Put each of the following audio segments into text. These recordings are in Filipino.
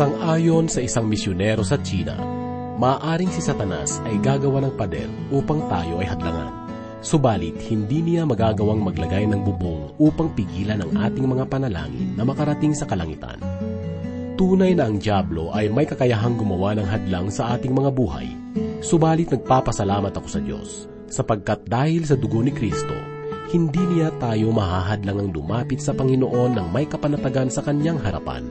Sang-ayon sa isang misyonero sa China, maaaring si Satanas ay gagawa ng pader upang tayo ay hadlangan. Subalit, hindi niya magagawang maglagay ng bubong upang pigilan ang ating mga panalangin na makarating sa kalangitan. Tunay na ang Diablo ay may kakayahang gumawa ng hadlang sa ating mga buhay. Subalit nagpapasalamat ako sa Diyos, sapagkat dahil sa dugo ni Kristo, hindi niya tayo mahahadlang ang lumapit sa Panginoon ng may kapanatagan sa kanyang harapan.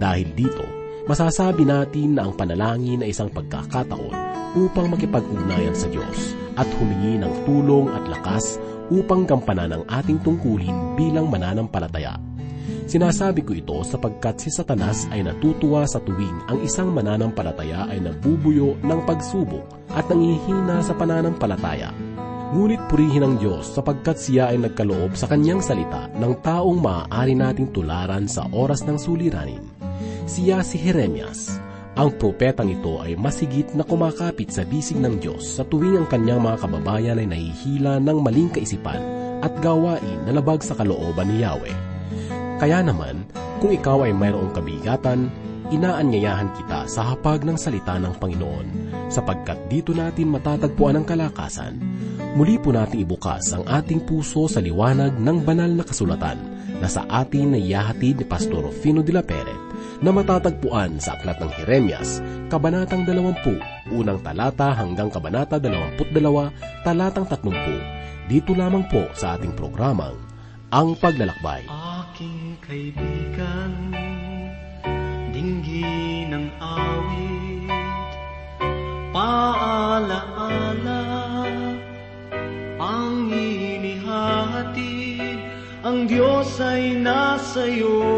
Dahil dito, masasabi natin na ang panalangin ay isang pagkakataon upang makipag-ugnayan sa Diyos at humingi ng tulong at lakas upang gampanan ang ating tungkulin bilang mananampalataya. Sinasabi ko ito sapagkat si Satanas ay natutuwa sa tuwing ang isang mananampalataya ay nabubuyo ng pagsubok at nangihina sa pananampalataya. Ngunit purihin ng Diyos sapagkat siya ay nagkaloob sa kanyang salita ng taong maaari nating tularan sa oras ng suliranin. Siya si Jeremias. Ang propetang ito ay masigit na kumakapit sa bisig ng Diyos sa tuwing ang kanyang mga kababayan ay nahihila ng maling kaisipan at gawain na labag sa kalooban ni Yahweh. Kaya naman, kung ikaw ay mayroong kabigatan, inaanyayahan kita sa hapag ng salita ng Panginoon, sapagkat dito natin matatagpuan ang kalakasan. Muli po natin ibukas ang ating puso sa liwanag ng banal na kasulatan na sa atin na iyahatid ni Pastor Rufino de la Peret na matatagpuan sa Aklat ng Jeremias, Kabanatang 20, unang talata hanggang Kabanata 22, talatang 30. Dito lamang po sa ating programang, Ang Paglalakbay. Aking kaibigan, dinggi ng awit, paalaala, ang inihatid, ang Diyos ay nasa iyo,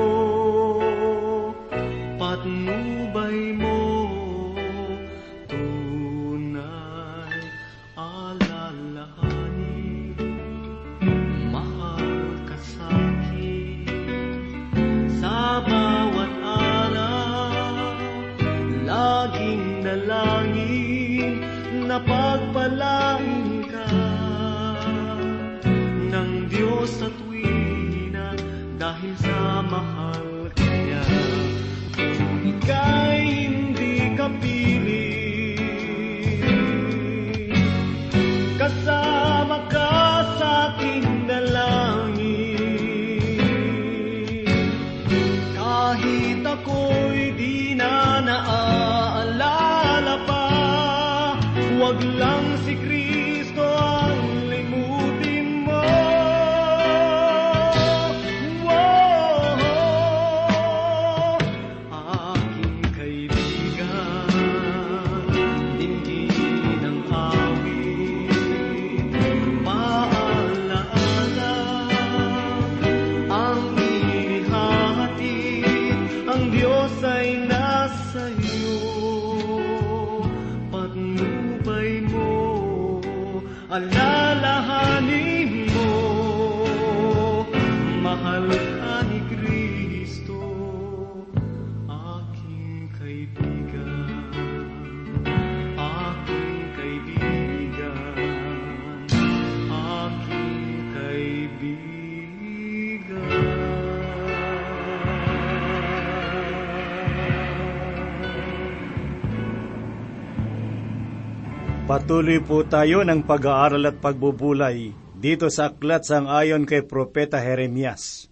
Patuloy po tayo ng pag-aaral at pagbubulay dito sa aklat sang ayon kay Propeta Jeremias.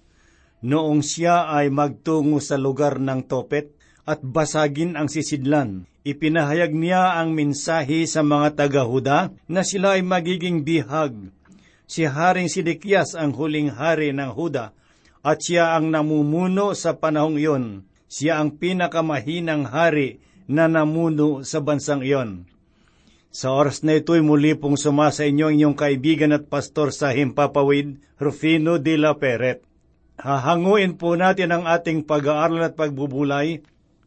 Noong siya ay magtungo sa lugar ng Topet at basagin ang sisidlan, ipinahayag niya ang mensahe sa mga taga-Huda na sila ay magiging bihag. Si Haring Sidikias ang huling hari ng Huda at siya ang namumuno sa panahong iyon. Siya ang pinakamahinang hari na namuno sa bansang iyon. Sa oras na ito'y muli pong sumasa inyo ang inyong kaibigan at pastor sa Himpapawid, Rufino de la Peret. Hahanguin po natin ang ating pag-aaral at pagbubulay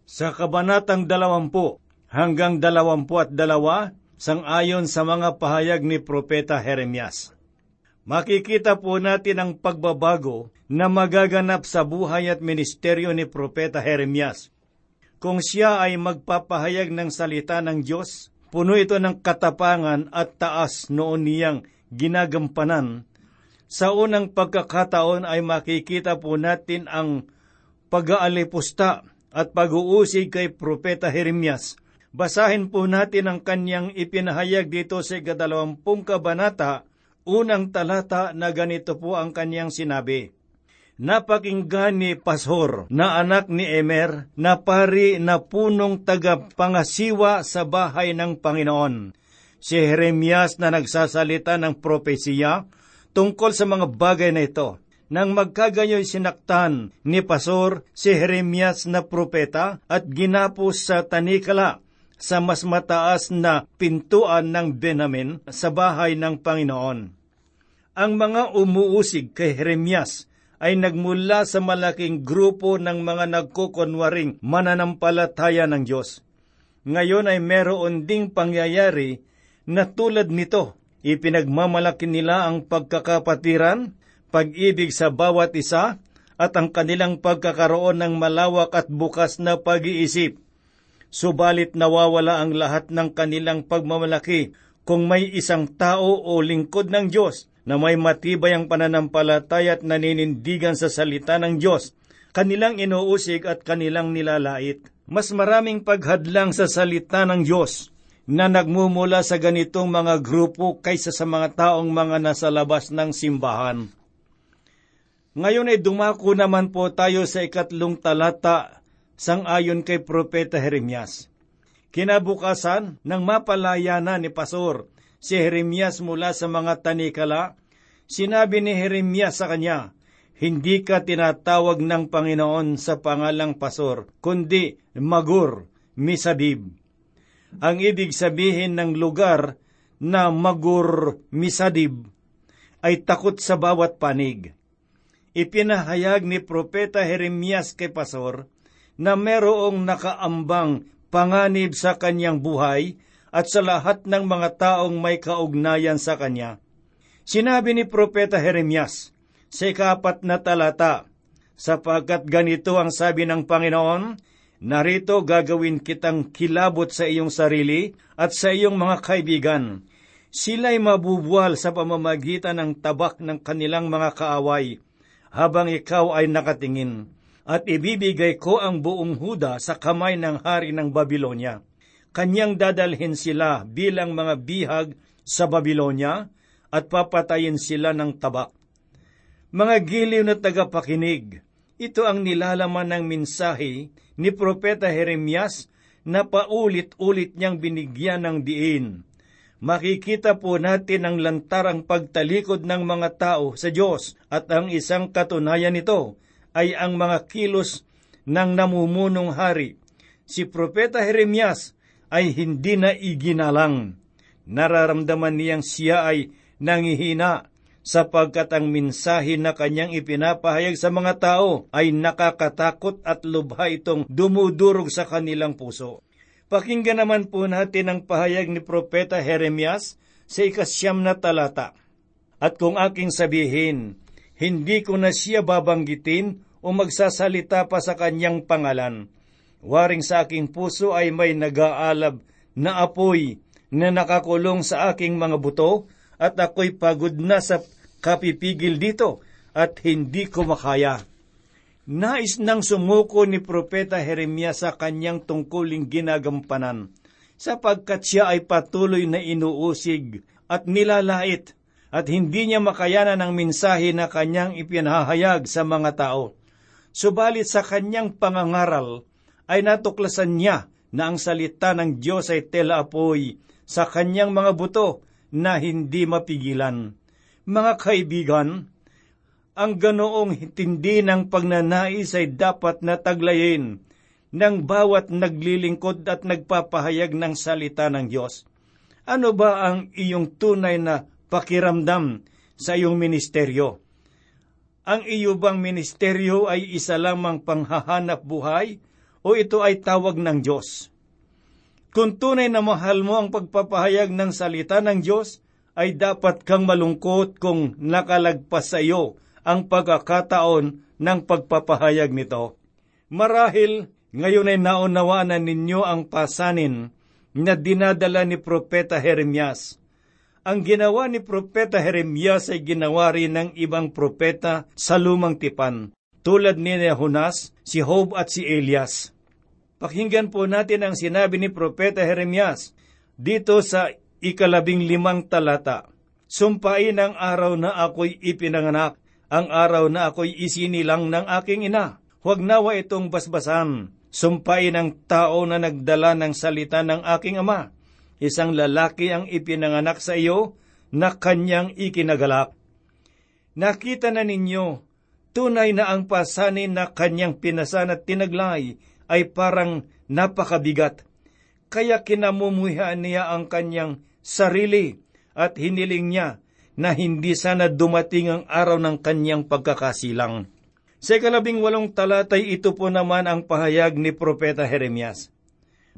sa kabanatang dalawampu hanggang dalawampu at dalawa sang-ayon sa mga pahayag ni Propeta Jeremias. Makikita po natin ang pagbabago na magaganap sa buhay at ministeryo ni Propeta Jeremias. Kung siya ay magpapahayag ng salita ng Diyos, puno ito ng katapangan at taas noon niyang ginagampanan. Sa unang pagkakataon ay makikita po natin ang pag-aalipusta at pag-uusig kay Propeta Jeremias. Basahin po natin ang kanyang ipinahayag dito sa ikadalawampung kabanata, unang talata na ganito po ang kanyang sinabi. Napakinggan ni Pasor na anak ni Emer na pari na punong tagapangasiwa sa bahay ng Panginoon. Si Jeremias na nagsasalita ng propesiya tungkol sa mga bagay na ito. Nang magkaganyo'y sinaktan ni Pasor si Jeremias na propeta at ginapos sa tanikala sa mas mataas na pintuan ng Benamin sa bahay ng Panginoon. Ang mga umuusig kay Jeremias ay nagmula sa malaking grupo ng mga nagkukunwaring mananampalataya ng Diyos. Ngayon ay meron ding pangyayari na tulad nito. Ipinagmamalaki nila ang pagkakapatiran, pag-ibig sa bawat isa, at ang kanilang pagkakaroon ng malawak at bukas na pag-iisip. Subalit nawawala ang lahat ng kanilang pagmamalaki kung may isang tao o lingkod ng Diyos na may matibay ang pananampalataya at naninindigan sa salita ng Diyos, kanilang inuusig at kanilang nilalait. Mas maraming paghadlang sa salita ng Diyos na nagmumula sa ganitong mga grupo kaysa sa mga taong mga nasa labas ng simbahan. Ngayon ay dumako naman po tayo sa ikatlong talata sang ayon kay Propeta Jeremias. Kinabukasan, nang mapalaya na ni Pasor si Jeremias mula sa mga tanikala, sinabi ni Jeremias sa kanya, Hindi ka tinatawag ng Panginoon sa pangalang pasor, kundi magur, misadib. Ang ibig sabihin ng lugar na magur, misadib ay takot sa bawat panig. Ipinahayag ni Propeta Jeremias kay Pasor na merong nakaambang panganib sa kanyang buhay at sa lahat ng mga taong may kaugnayan sa kanya. Sinabi ni Propeta Jeremias sa ikapat na talata, sapagkat ganito ang sabi ng Panginoon, narito gagawin kitang kilabot sa iyong sarili at sa iyong mga kaibigan. Sila'y mabubuwal sa pamamagitan ng tabak ng kanilang mga kaaway, habang ikaw ay nakatingin, at ibibigay ko ang buong Huda sa kamay ng hari ng Babylonia kanyang dadalhin sila bilang mga bihag sa Babylonia at papatayin sila ng tabak. Mga giliw na tagapakinig, ito ang nilalaman ng mensahe ni Propeta Jeremias na paulit-ulit niyang binigyan ng diin. Makikita po natin ang lantarang pagtalikod ng mga tao sa Diyos at ang isang katunayan nito ay ang mga kilos ng namumunong hari. Si Propeta Jeremias ay hindi na iginalang. Nararamdaman niyang siya ay nangihina sapagkat ang minsahe na kanyang ipinapahayag sa mga tao ay nakakatakot at lubha itong dumudurog sa kanilang puso. Pakinggan naman po natin ang pahayag ni Propeta Jeremias sa ikasyam na talata. At kung aking sabihin, hindi ko na siya babanggitin o magsasalita pa sa kanyang pangalan, Waring sa aking puso ay may nag-aalab na apoy na nakakulong sa aking mga buto at ako'y pagod na sa kapipigil dito at hindi ko makaya. Nais nang sumuko ni Propeta Jeremias sa kanyang tungkuling ginagampanan, sapagkat siya ay patuloy na inuusig at nilalait at hindi niya makayanan ang mensahe na kanyang ipinahayag sa mga tao. Subalit sa kanyang pangangaral, ay natuklasan niya na ang salita ng Diyos ay tela apoy sa kanyang mga buto na hindi mapigilan. Mga kaibigan, ang ganoong tindi ng pagnanais ay dapat na taglayin ng bawat naglilingkod at nagpapahayag ng salita ng Diyos. Ano ba ang iyong tunay na pakiramdam sa iyong ministeryo? Ang iyo bang ministeryo ay isa lamang panghahanap buhay o ito ay tawag ng Diyos. Kung tunay na mahal mo ang pagpapahayag ng salita ng Diyos, ay dapat kang malungkot kung nakalagpas sa iyo ang pagkakataon ng pagpapahayag nito. Marahil ngayon ay naunawaan na ninyo ang pasanin na dinadala ni Propeta Jeremias. Ang ginawa ni Propeta Jeremias ay ginawa rin ng ibang propeta sa lumang tipan tulad ni Nehunas, si Job at si Elias. Pakinggan po natin ang sinabi ni Propeta Jeremias dito sa ikalabing limang talata. Sumpain ang araw na ako'y ipinanganak, ang araw na ako'y isinilang ng aking ina. Huwag nawa itong basbasan. Sumpain ang tao na nagdala ng salita ng aking ama. Isang lalaki ang ipinanganak sa iyo na kanyang ikinagalak. Nakita na ninyo, tunay na ang pasanin na kanyang pinasan at tinaglay ay parang napakabigat. Kaya kinamumuhian niya ang kanyang sarili at hiniling niya na hindi sana dumating ang araw ng kanyang pagkakasilang. Sa ikalabing walong talatay ito po naman ang pahayag ni Propeta Jeremias.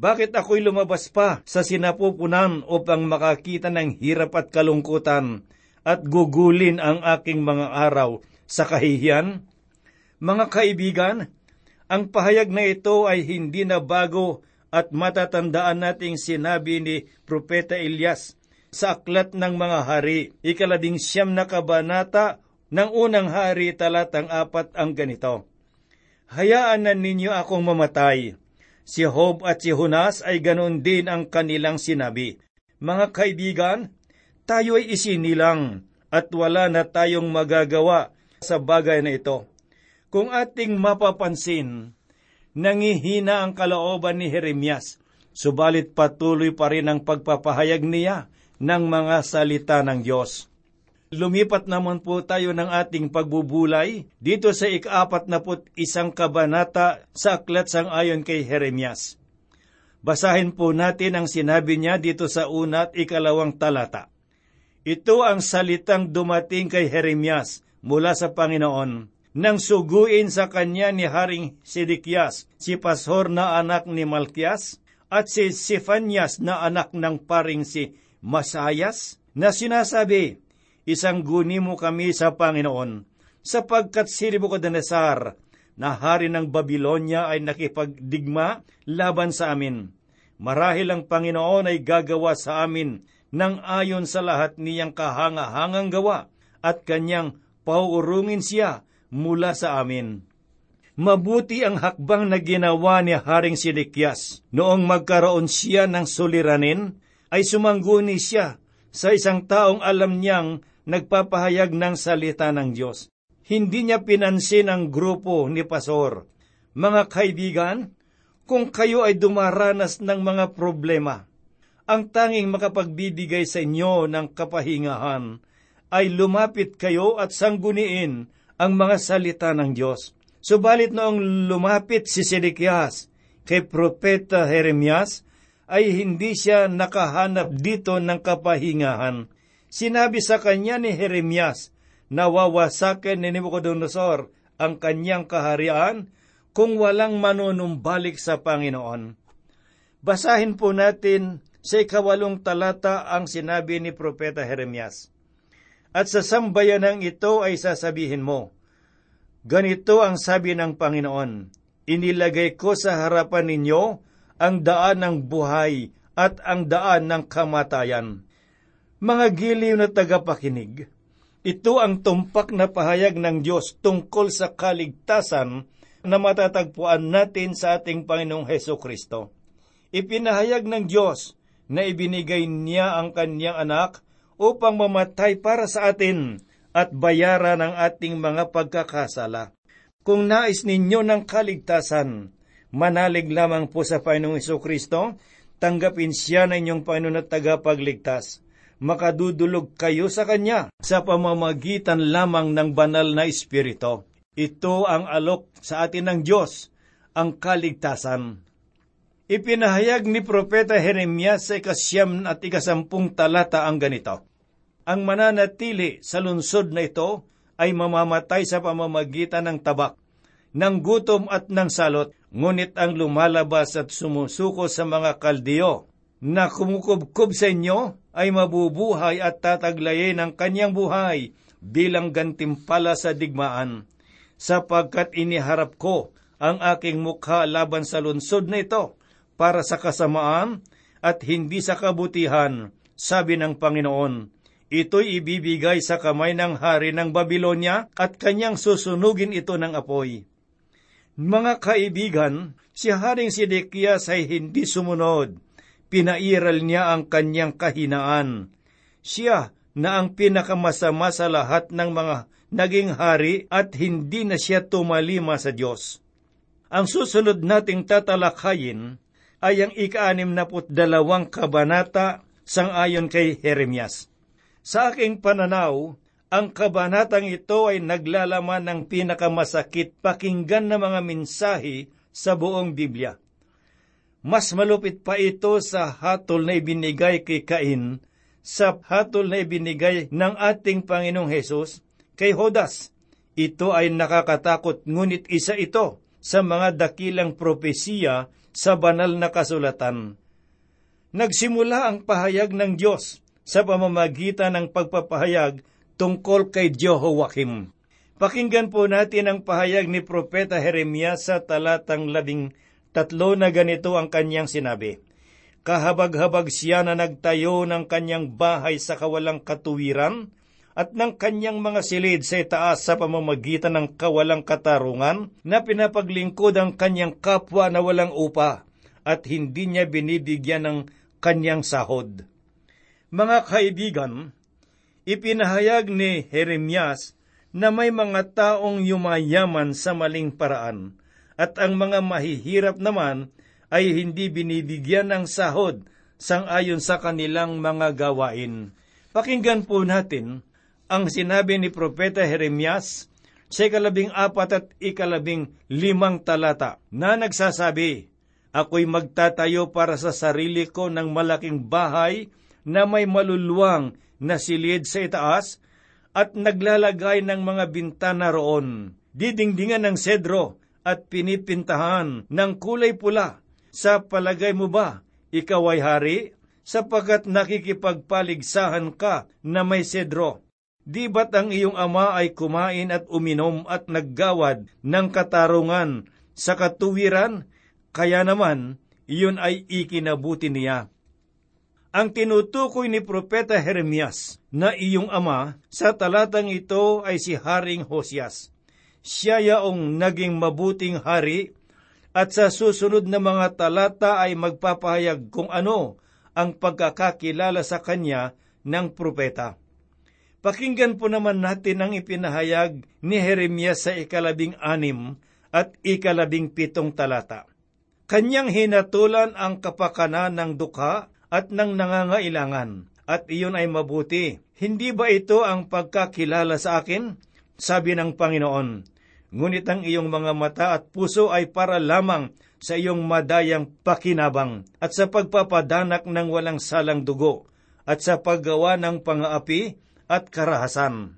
Bakit ako'y lumabas pa sa sinapupunan upang makakita ng hirap at kalungkutan at gugulin ang aking mga araw sa kahihiyan? Mga kaibigan, ang pahayag na ito ay hindi na bago at matatandaan nating sinabi ni Propeta Elias sa Aklat ng Mga Hari, ikalabing siyam na kabanata ng unang hari talatang apat ang ganito. Hayaan na ninyo akong mamatay. Si Hob at si Hunas ay ganon din ang kanilang sinabi. Mga kaibigan, tayo ay isinilang at wala na tayong magagawa sa bagay na ito. Kung ating mapapansin, nangihina ang kalooban ni Jeremias, subalit patuloy pa rin ang pagpapahayag niya ng mga salita ng Diyos. Lumipat naman po tayo ng ating pagbubulay dito sa ikaapat na put isang kabanata sa aklat sang ayon kay Jeremias. Basahin po natin ang sinabi niya dito sa una ikalawang talata. Ito ang salitang dumating kay Jeremias mula sa Panginoon nang suguin sa kanya ni Haring Sidikias, si Pasor na anak ni Malkias, at si Sifanyas na anak ng paring si Masayas, na sinasabi, isang guni mo kami sa Panginoon, sapagkat si Nebuchadnezzar na hari ng Babylonia ay nakipagdigma laban sa amin. Marahil ang Panginoon ay gagawa sa amin ng ayon sa lahat niyang kahangahangang gawa at kanyang pauurungin siya mula sa amin. Mabuti ang hakbang na ginawa ni Haring Sidikyas noong magkaroon siya ng suliranin ay sumangguni siya sa isang taong alam niyang nagpapahayag ng salita ng Diyos. Hindi niya pinansin ang grupo ni Pasor. Mga kaibigan, kung kayo ay dumaranas ng mga problema, ang tanging makapagbibigay sa inyo ng kapahingahan ay lumapit kayo at sangguniin ang mga salita ng Diyos. Subalit noong lumapit si Sedekias kay Propeta Jeremias, ay hindi siya nakahanap dito ng kapahingahan. Sinabi sa kanya ni Jeremias na wawasakin ni Nebuchadnezzar ang kanyang kaharian kung walang manunumbalik sa Panginoon. Basahin po natin sa ikawalong talata ang sinabi ni Propeta Jeremias. At sa sambayanang ito ay sasabihin mo, Ganito ang sabi ng Panginoon, Inilagay ko sa harapan ninyo ang daan ng buhay at ang daan ng kamatayan. Mga giliw na tagapakinig, ito ang tumpak na pahayag ng Diyos tungkol sa kaligtasan na matatagpuan natin sa ating Panginoong Heso Kristo. Ipinahayag ng Diyos na ibinigay niya ang kanyang anak upang mamatay para sa atin at bayaran ang ating mga pagkakasala. Kung nais ninyo ng kaligtasan, manalig lamang po sa Panginoong Iso Kristo, tanggapin siya na inyong Panginoon at tagapagligtas. Makadudulog kayo sa Kanya sa pamamagitan lamang ng banal na Espiritu. Ito ang alok sa atin ng Diyos, ang kaligtasan. Ipinahayag ni Propeta Jeremias sa ikasyam at ikasampung talata ang ganito. Ang mananatili sa lungsod na ito ay mamamatay sa pamamagitan ng tabak, ng gutom at ng salot, ngunit ang lumalabas at sumusuko sa mga kaldiyo na kumukubkob sa inyo ay mabubuhay at tataglayin ang kanyang buhay bilang gantimpala sa digmaan, sapagkat iniharap ko ang aking mukha laban sa lunsod na ito para sa kasamaan at hindi sa kabutihan, sabi ng Panginoon ito'y ibibigay sa kamay ng hari ng Babylonia at kanyang susunugin ito ng apoy. Mga kaibigan, si Haring Sidekias ay hindi sumunod. Pinairal niya ang kanyang kahinaan. Siya na ang pinakamasama sa lahat ng mga naging hari at hindi na siya tumalima sa Diyos. Ang susunod nating tatalakayin ay ang ika-anim na dalawang kabanata sangayon kay Jeremias. Sa aking pananaw, ang kabanatang ito ay naglalaman ng pinakamasakit pakinggan na mga mensahe sa buong Biblia. Mas malupit pa ito sa hatol na ibinigay kay Cain sa hatol na ibinigay ng ating Panginoong Hesus kay Hodas. Ito ay nakakatakot ngunit isa ito sa mga dakilang propesiya sa banal na kasulatan. Nagsimula ang pahayag ng Diyos sa pamamagitan ng pagpapahayag tungkol kay Jehoiakim. Pakinggan po natin ang pahayag ni Propeta Jeremias sa talatang labing tatlo na ganito ang kanyang sinabi. Kahabag-habag siya na nagtayo ng kanyang bahay sa kawalang katuwiran at ng kanyang mga silid sa itaas sa pamamagitan ng kawalang katarungan na pinapaglingkod ang kanyang kapwa na walang upa at hindi niya binibigyan ng kanyang sahod. Mga kaibigan, Ipinahayag ni Jeremias na may mga taong yumayaman sa maling paraan at ang mga mahihirap naman ay hindi binibigyan ng sahod sang-ayon sa kanilang mga gawain. Pakinggan po natin ang sinabi ni Propeta Jeremias sa ikalabing apat at ikalabing limang talata na nagsasabi, Ako'y magtatayo para sa sarili ko ng malaking bahay na may maluluwang na silid sa itaas at naglalagay ng mga bintana roon. Didingdingan ng sedro at pinipintahan ng kulay pula. Sa palagay mo ba, ikaw ay hari? Sapagkat nakikipagpaligsahan ka na may sedro. Di ba't ang iyong ama ay kumain at uminom at naggawad ng katarungan sa katuwiran? Kaya naman, iyon ay ikinabuti niya ang tinutukoy ni Propeta Jeremias na iyong ama sa talatang ito ay si Haring Hosias. Siya yaong naging mabuting hari at sa susunod na mga talata ay magpapahayag kung ano ang pagkakakilala sa kanya ng propeta. Pakinggan po naman natin ang ipinahayag ni Jeremias sa ikalabing anim at ikalabing pitong talata. Kanyang hinatulan ang kapakanan ng dukha at ng nangangailangan, at iyon ay mabuti. Hindi ba ito ang pagkakilala sa akin? Sabi ng Panginoon, ngunit ang iyong mga mata at puso ay para lamang sa iyong madayang pakinabang at sa pagpapadanak ng walang salang dugo at sa paggawa ng pangaapi at karahasan.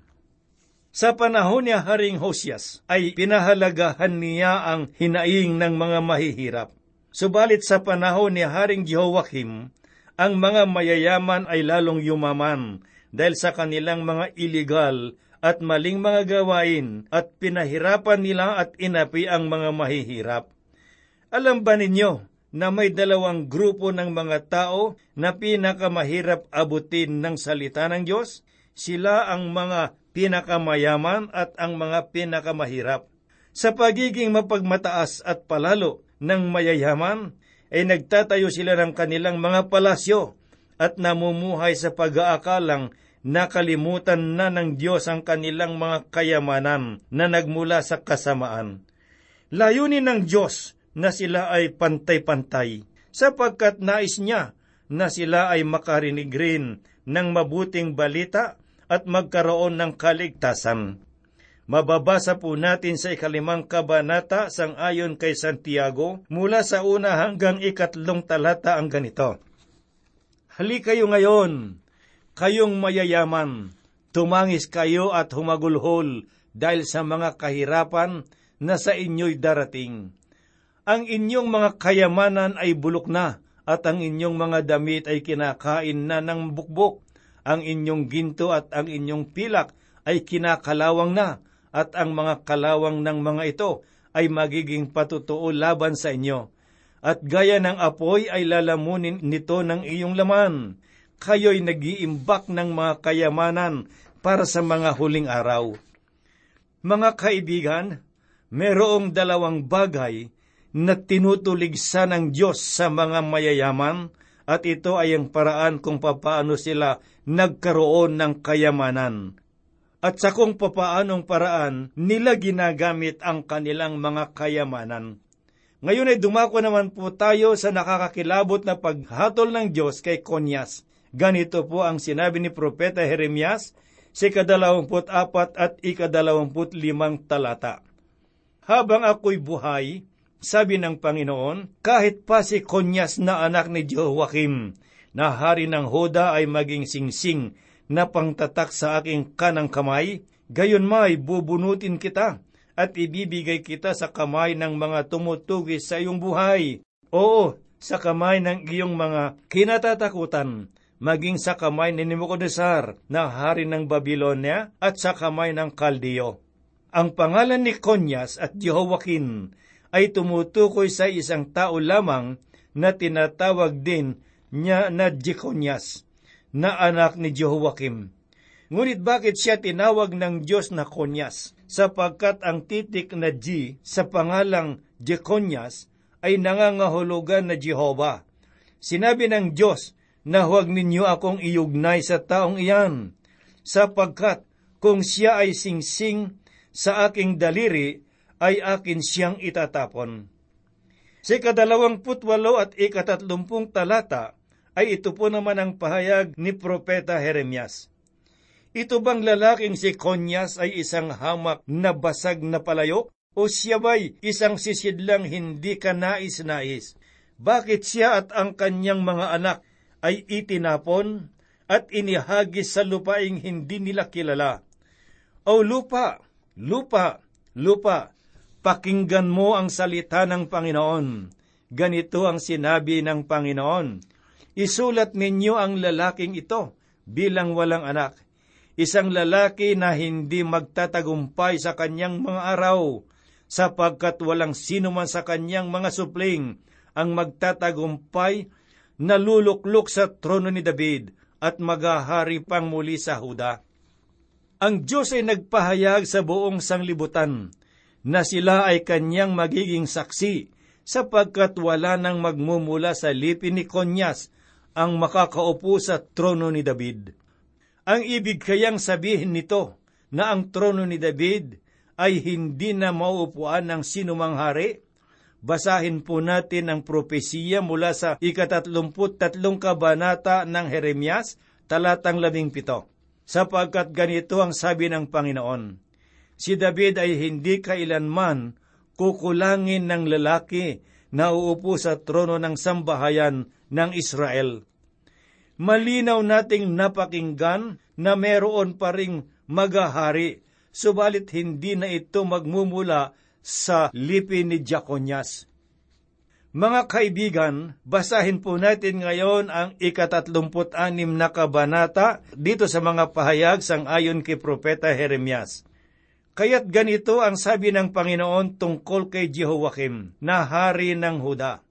Sa panahon ni Haring Hosias ay pinahalagahan niya ang hinaing ng mga mahihirap. Subalit sa panahon ni Haring Jehoiakim, ang mga mayayaman ay lalong yumaman dahil sa kanilang mga iligal at maling mga gawain at pinahirapan nila at inapi ang mga mahihirap. Alam ba ninyo na may dalawang grupo ng mga tao na pinakamahirap abutin ng salita ng Diyos? Sila ang mga pinakamayaman at ang mga pinakamahirap. Sa pagiging mapagmataas at palalo ng mayayaman, ay nagtatayo sila ng kanilang mga palasyo at namumuhay sa pag-aakalang nakalimutan na ng Diyos ang kanilang mga kayamanan na nagmula sa kasamaan. Layunin ng Diyos na sila ay pantay-pantay, sapagkat nais niya na sila ay makarinig rin ng mabuting balita at magkaroon ng kaligtasan. Mababasa po natin sa ikalimang kabanata sang ayon kay Santiago mula sa una hanggang ikatlong talata ang ganito. Hali kayo ngayon, kayong mayayaman, tumangis kayo at humagulhol dahil sa mga kahirapan na sa inyo'y darating. Ang inyong mga kayamanan ay bulok na at ang inyong mga damit ay kinakain na ng bukbok. Ang inyong ginto at ang inyong pilak ay kinakalawang na at ang mga kalawang ng mga ito ay magiging patutuo laban sa inyo. At gaya ng apoy ay lalamunin nito ng iyong laman. Kayo'y nag-iimbak ng mga kayamanan para sa mga huling araw. Mga kaibigan, Merong dalawang bagay na tinutuligsa ng Diyos sa mga mayayaman at ito ay ang paraan kung papaano sila nagkaroon ng kayamanan. At sa kung papaanong paraan nila ginagamit ang kanilang mga kayamanan. Ngayon ay dumako naman po tayo sa nakakakilabot na paghatol ng Diyos kay Konyas. Ganito po ang sinabi ni Propeta Jeremias sa ikadalawamput apat at ikadalawamput limang talata. Habang ako'y buhay, sabi ng Panginoon, kahit pa si Konyas na anak ni Jehoiakim, na hari ng Hoda ay maging singsing na pangtatak sa aking kanang kamay, gayon may bubunutin kita at ibibigay kita sa kamay ng mga tumutugis sa iyong buhay. Oo, sa kamay ng iyong mga kinatatakutan, maging sa kamay ni Nebuchadnezzar na hari ng Babylonia at sa kamay ng Kaldiyo. Ang pangalan ni Konyas at Jehoiakim ay tumutukoy sa isang tao lamang na tinatawag din niya na Jeconias, na anak ni Jehoiakim. Ngunit bakit siya tinawag ng Diyos na Konyas? Sapagkat ang titik na G sa pangalang Jeconias ay nangangahulugan na Jehova. Sinabi ng Diyos na huwag ninyo akong iugnay sa taong iyan, sapagkat kung siya ay singsing sa aking daliri, ay akin siyang itatapon. Sa ikadalawang putwalo at ikatatlumpung talata ay ito po naman ang pahayag ni Propeta Jeremias. Ito bang lalaking si Konyas ay isang hamak na basag na palayok? O siya ba'y isang sisidlang hindi ka nais-nais? Bakit siya at ang kanyang mga anak ay itinapon at inihagis sa lupaing hindi nila kilala? O lupa, lupa, lupa, Pakinggan mo ang salita ng Panginoon. Ganito ang sinabi ng Panginoon. Isulat ninyo ang lalaking ito bilang walang anak. Isang lalaki na hindi magtatagumpay sa kanyang mga araw, sapagkat walang sino man sa kanyang mga supling ang magtatagumpay na luluklok sa trono ni David at magahari pang muli sa Huda. Ang Diyos ay nagpahayag sa buong sanglibutan na sila ay kanyang magiging saksi sapagkat wala nang magmumula sa lipi ni Konyas ang makakaupo sa trono ni David. Ang ibig kayang sabihin nito na ang trono ni David ay hindi na mauupuan ng sinumang hari? Basahin po natin ang propesiya mula sa ikatatlumput tatlong kabanata ng Jeremias, talatang labing pito. Sapagkat ganito ang sabi ng Panginoon, si David ay hindi kailanman kukulangin ng lalaki na uupo sa trono ng sambahayan ng Israel. Malinaw nating napakinggan na meron pa ring magahari, subalit hindi na ito magmumula sa lipi ni Jaconias. Mga kaibigan, basahin po natin ngayon ang ikatatlumput-anim na kabanata dito sa mga pahayag sang ayon kay Propeta Jeremias. Kaya't ganito ang sabi ng Panginoon tungkol kay Jehoiakim, na hari ng Huda.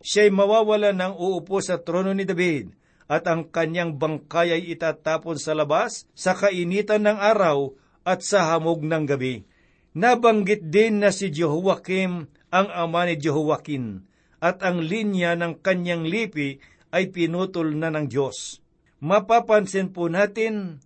Siya'y mawawala ng uupo sa trono ni David, at ang kanyang bangkay ay itatapon sa labas, sa kainitan ng araw, at sa hamog ng gabi. Nabanggit din na si Jehoiakim ang ama ni Jehoiakim, at ang linya ng kanyang lipi ay pinutol na ng Diyos. Mapapansin po natin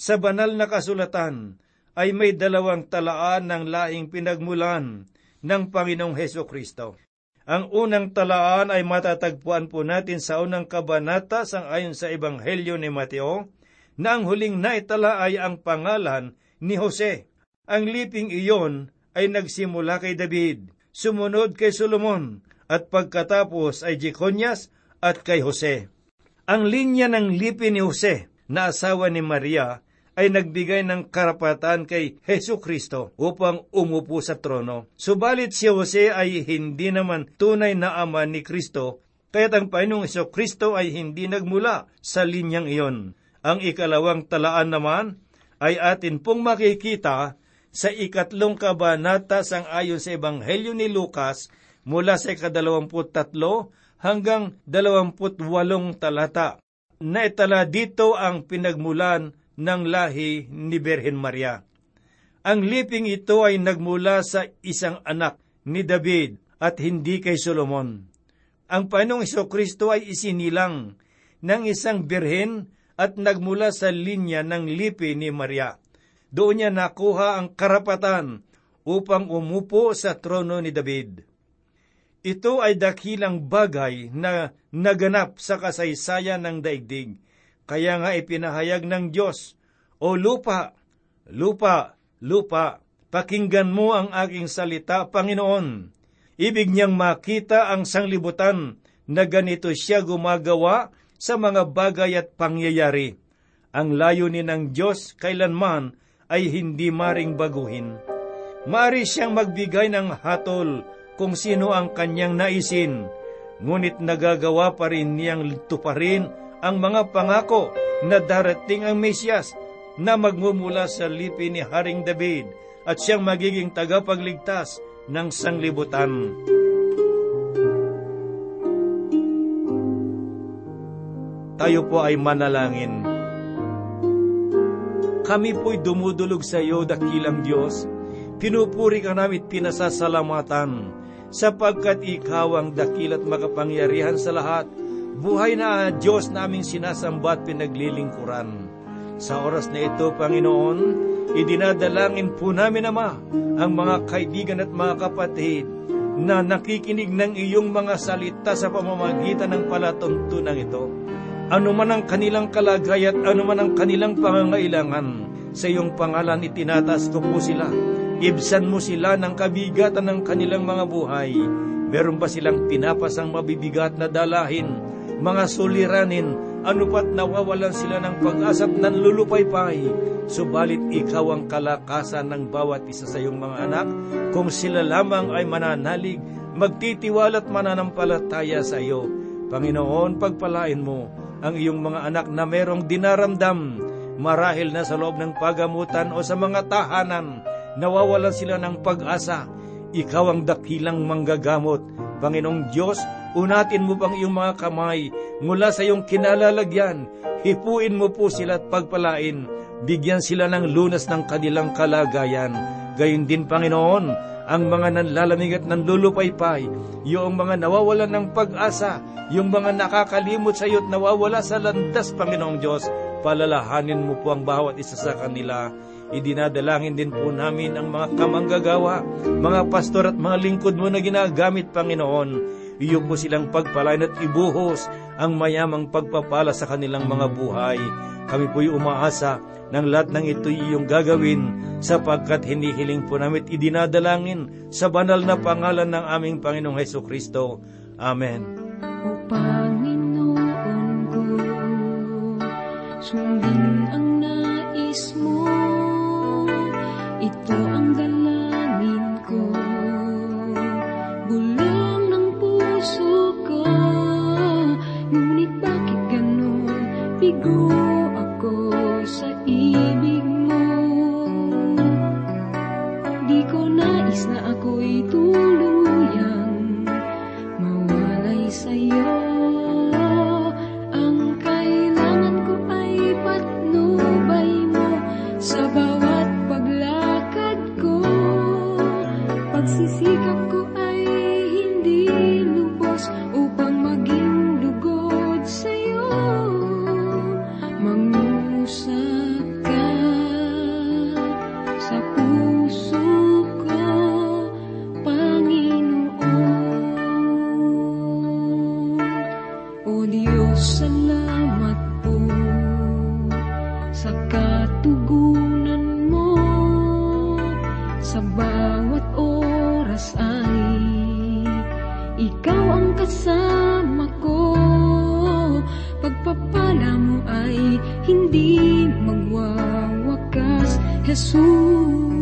sa banal na kasulatan ay may dalawang talaan ng laing pinagmulan ng Panginoong Heso Kristo. Ang unang talaan ay matatagpuan po natin sa unang kabanata sang ayon sa Ebanghelyo ni Mateo, na ang huling naitala ay ang pangalan ni Jose. Ang liping iyon ay nagsimula kay David, sumunod kay Solomon, at pagkatapos ay Jeconias at kay Jose. Ang linya ng lipi ni Jose na asawa ni Maria ay nagbigay ng karapatan kay Heso Kristo upang umupo sa trono. Subalit si Jose ay hindi naman tunay na ama ni Kristo, kaya't ang Panginoong Heso Kristo ay hindi nagmula sa linyang iyon. Ang ikalawang talaan naman ay atin pong makikita sa ikatlong kabanata sang ayon sa Ebanghelyo ni Lucas mula sa ikadalawamput tatlo hanggang dalawamput walong talata. Naitala dito ang pinagmulan ng lahi ni Birhen Maria. Ang liping ito ay nagmula sa isang anak ni David at hindi kay Solomon. Ang Panginoong Kristo ay isinilang ng isang birhen at nagmula sa linya ng lipi ni Maria. Doon niya nakuha ang karapatan upang umupo sa trono ni David. Ito ay dakilang bagay na naganap sa kasaysayan ng daigdig. Kaya nga ipinahayag ng Diyos, O lupa, lupa, lupa, pakinggan mo ang aking salita, Panginoon. Ibig niyang makita ang sanglibutan na ganito siya gumagawa sa mga bagay at pangyayari. Ang layunin ng Diyos kailanman ay hindi maring baguhin. Maari siyang magbigay ng hatol kung sino ang kanyang naisin, ngunit nagagawa pa rin niyang tuparin ang mga pangako na darating ang Mesyas na magmumula sa lipi ni Haring David at siyang magiging tagapagligtas ng sanglibutan. Tayo po ay manalangin. Kami po'y dumudulog sa iyo, dakilang Diyos. Pinupuri ka namin pinasasalamatan sapagkat ikaw ang dakilat makapangyarihan sa lahat. Buhay na Diyos naming sinasamba at pinaglilingkuran. Sa oras na ito, Panginoon, idinadalangin po namin, Ama, ang mga kaibigan at mga kapatid na nakikinig ng iyong mga salita sa pamamagitan ng palatuntunan ito. Ano man ang kanilang kalagay at ano man ang kanilang pangangailangan, sa iyong pangalan itinataas ko po sila Ibsan mo sila ng kabigatan ng kanilang mga buhay. Meron ba silang pinapasang mabibigat na dalahin, mga suliranin, ano pat nawawalan sila ng pag-asa at nanlulupaypay. Subalit ikaw ang kalakasan ng bawat isa sa iyong mga anak. Kung sila lamang ay mananalig, magtitiwala at mananampalataya sa iyo. Panginoon, pagpalain mo ang iyong mga anak na merong dinaramdam, marahil na sa loob ng pagamutan o sa mga tahanan, nawawalan sila ng pag-asa. Ikaw ang dakilang manggagamot. Panginoong Diyos, unatin mo pang iyong mga kamay mula sa iyong kinalalagyan. Hipuin mo po sila at pagpalain. Bigyan sila ng lunas ng kanilang kalagayan. Gayun din, Panginoon, ang mga nanlalamig at nanlulupaypay, yung mga nawawalan ng pag-asa, yung mga nakakalimot sa iyo at nawawala sa landas, Panginoong Diyos, palalahanin mo po ang bawat isa sa kanila Idinadalangin din po namin ang mga kamanggagawa, mga pastor at mga lingkod mo na ginagamit, Panginoon. Iyo po silang pagpalain at ibuhos ang mayamang pagpapala sa kanilang mga buhay. Kami po'y umaasa ng lahat ng ito'y iyong gagawin sapagkat hinihiling po namin idinadalangin sa banal na pangalan ng aming Panginoong Heso Kristo. Amen. O Panginoon ko, sundin ito ay hindi magwawakas. Jesus